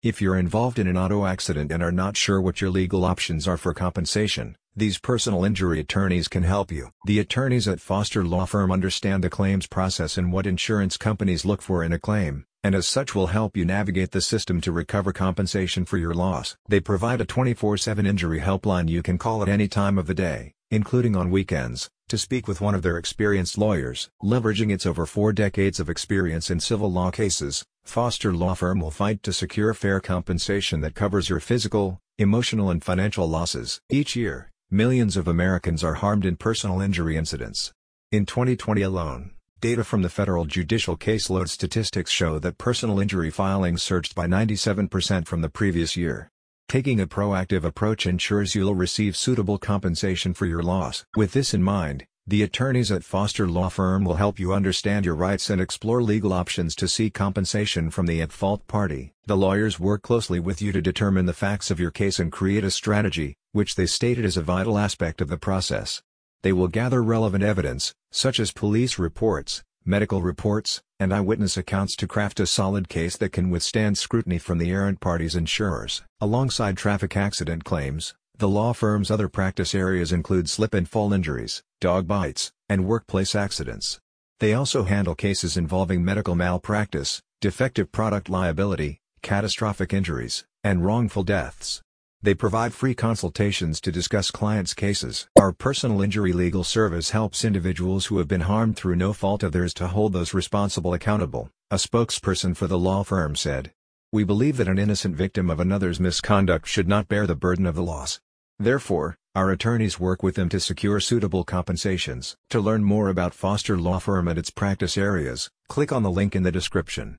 If you're involved in an auto accident and are not sure what your legal options are for compensation, these personal injury attorneys can help you. The attorneys at Foster Law Firm understand the claims process and what insurance companies look for in a claim, and as such will help you navigate the system to recover compensation for your loss. They provide a 24-7 injury helpline you can call at any time of the day, including on weekends, to speak with one of their experienced lawyers. Leveraging its over four decades of experience in civil law cases, Foster Law Firm will fight to secure fair compensation that covers your physical, emotional and financial losses. Each year, millions of Americans are harmed in personal injury incidents. In 2020 alone, data from the federal judicial caseload statistics show that personal injury filings surged by 97% from the previous year. Taking a proactive approach ensures you'll receive suitable compensation for your loss. With this in mind, the attorneys at Foster Law Firm will help you understand your rights and explore legal options to seek compensation from the at-fault party. The lawyers work closely with you to determine the facts of your case and create a strategy, which they stated is a vital aspect of the process. They will gather relevant evidence, such as police reports, medical reports, and eyewitness accounts to craft a solid case that can withstand scrutiny from the errant party's insurers. Alongside traffic accident claims, the law firm's other practice areas include slip and fall injuries, dog bites, and workplace accidents. They also handle cases involving medical malpractice, defective product liability, catastrophic injuries, and wrongful deaths. They provide free consultations to discuss clients' cases. Our personal injury legal service helps individuals who have been harmed through no fault of theirs to hold those responsible accountable, a spokesperson for the law firm said. We believe that an innocent victim of another's misconduct should not bear the burden of the loss. Therefore, our attorneys work with them to secure suitable compensations. To learn more about Foster Law Firm and its practice areas, click on the link in the description.